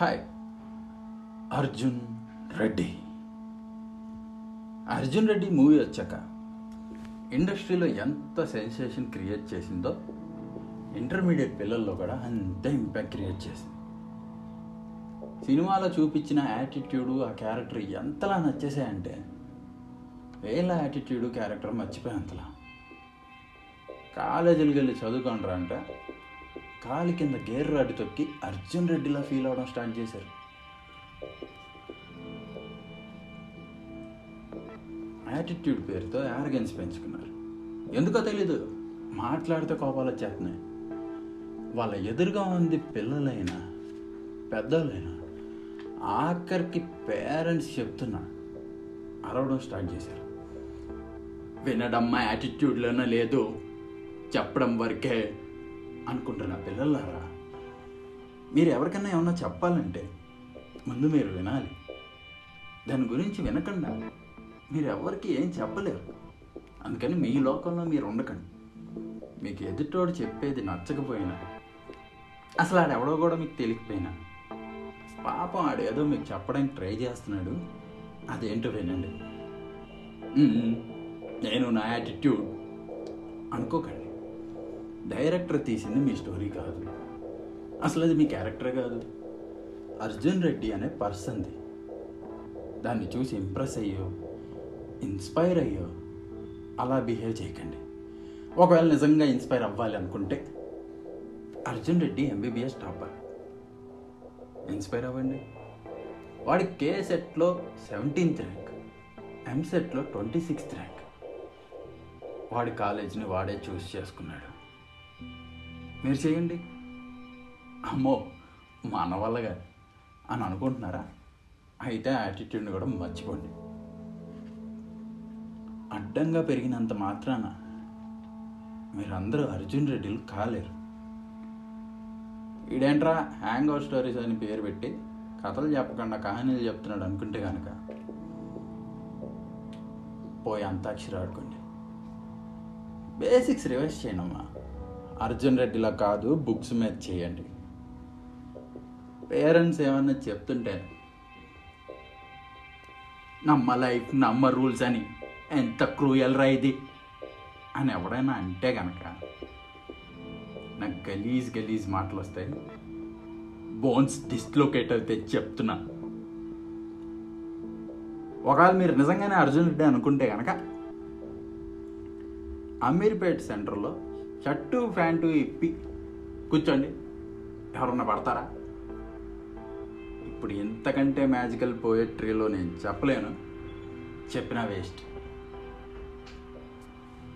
Hi. Arjun Reddy. Arjun Reddy movie వచ్చాక ఇండస్ట్రీలో ఎంత సెన్సేషన్ క్రియేట్ చేసిందో ఇంటర్మీడియట్ పిల్లల్లో కూడా అంతే ఇంపాక్ట్ క్రియేట్ చేసింది. సినిమాలో చూపించిన యాటిట్యూడు ఆ క్యారెక్టర్ ఎంతలా నచ్చేసాయంటే వేల యాటిట్యూడు క్యారెక్టర్ మర్చిపోయేంతలా. కాలేజీలకు వెళ్ళి చదువుకోండ్రా అంటే కాలి కింద గేర్ రాడ్డు తొక్కి అర్జున్ రెడ్డిలా ఫీల్ అవడం స్టార్ట్ చేశారు. యాటిట్యూడ్ పేరుతో యారగెన్స్ పెంచుకున్నారు. ఎందుకో తెలీదు మాట్లాడితే కోపాలు వచ్చేస్తున్నాయి. వాళ్ళ ఎదురుగా ఉంది పిల్లలైనా పెద్దలైనా ఆఖరికి పేరెంట్స్ చెప్తున్నా అరవడం స్టార్ట్ చేశారు. వినడమ్మా యాటిట్యూడ్లోనే లేదు చెప్పడం వరకే. అనుకుంటున్న పిల్లలారా మీరు ఎవరికైనా ఏమన్నా చెప్పాలంటే ముందు మీరు వినాలి. దాని గురించి వినకుండా మీరు ఎవరికి ఏం చెప్పలేరు. అందుకని మీ లోకంలో మీరు ఉండకండి మీకు ఎదుటోడు చెప్పేది నచ్చకపోయినా అసలు ఆడెవడో కూడా మీకు తెలియకపోయినా పాపం ఆడేదో మీకు చెప్పడానికి ట్రై చేస్తున్నాడు అదేంటో వినండి. నేను నా యాటిట్యూడ్ అనుకోకండి. డైరెక్టర్ తీసింది మీ స్టోరీ కాదు. అసలు అది మీ క్యారెక్టర్ కాదు. అర్జున్ రెడ్డి అనే పర్సన్ది. దాన్ని చూసి ఇంప్రెస్ అయ్యో ఇన్స్పైర్ అయ్యో అలా బిహేవ్ చేయకండి. ఒకవేళ నిజంగా ఇన్స్పైర్ అవ్వాలి అనుకుంటే Arjun Reddy MBBS topper. Inspire అవ్వండి. వాడి కే సెట్లో సెవెంటీన్త్ ర్యాంక్ ఎంసెట్లో ట్వంటీ సిక్స్త్ ర్యాంక్. వాడి కాలేజీని వాడే చూస్ చేసుకున్నాడు. మీరు చేయండి. అమ్మో మన వల్లగా అని అనుకుంటున్నారా? అయితే యాటిట్యూడ్ని కూడా మర్చిపోండి. అడ్డంగా పెరిగినంత మాత్రాన మీరందరూ అర్జున్ రెడ్డిలు కాలేరు. ఈడేంట్రా హ్యాంగ్ అవుట్ స్టోరీస్ అని పేరు పెట్టి కథలు చెప్పకుండా కహానీలు చెప్తున్నాడు అనుకుంటే కనుక పోయి అంతాక్షరి ఆడుకోండి. బేసిక్స్ రివైజ్ చేయండి అమ్మా అర్జున్ రెడ్డిలా కాదు బుక్స్ మీద చేయండి. పేరెంట్స్ ఏమన్నా చెప్తుంటే నమ్మ లైఫ్ నమ్మ రూల్స్ అని. ఎంత క్రూయల్ రా ఇది? అని ఎవడైనా అంటే కనుక నాకు గలీజ్ గలీజ్ మాటలు వస్తాయి. బోన్స్ డిస్లోకేట్ అయితే చెప్తున్నా. ఒకవేళ మీరు నిజంగానే అర్జున్ రెడ్డి అనుకుంటే కనుక అమీర్పేట్ సెంటర్లో షర్టు ప్యాంటు ఇప్పి. కూర్చోండి. ఎవరన్నా పడతారా? ఇప్పుడు ఇంతకంటే మ్యాజికల్ పోయట్రీలో నేను చెప్పలేను. చెప్పినా వేస్ట్.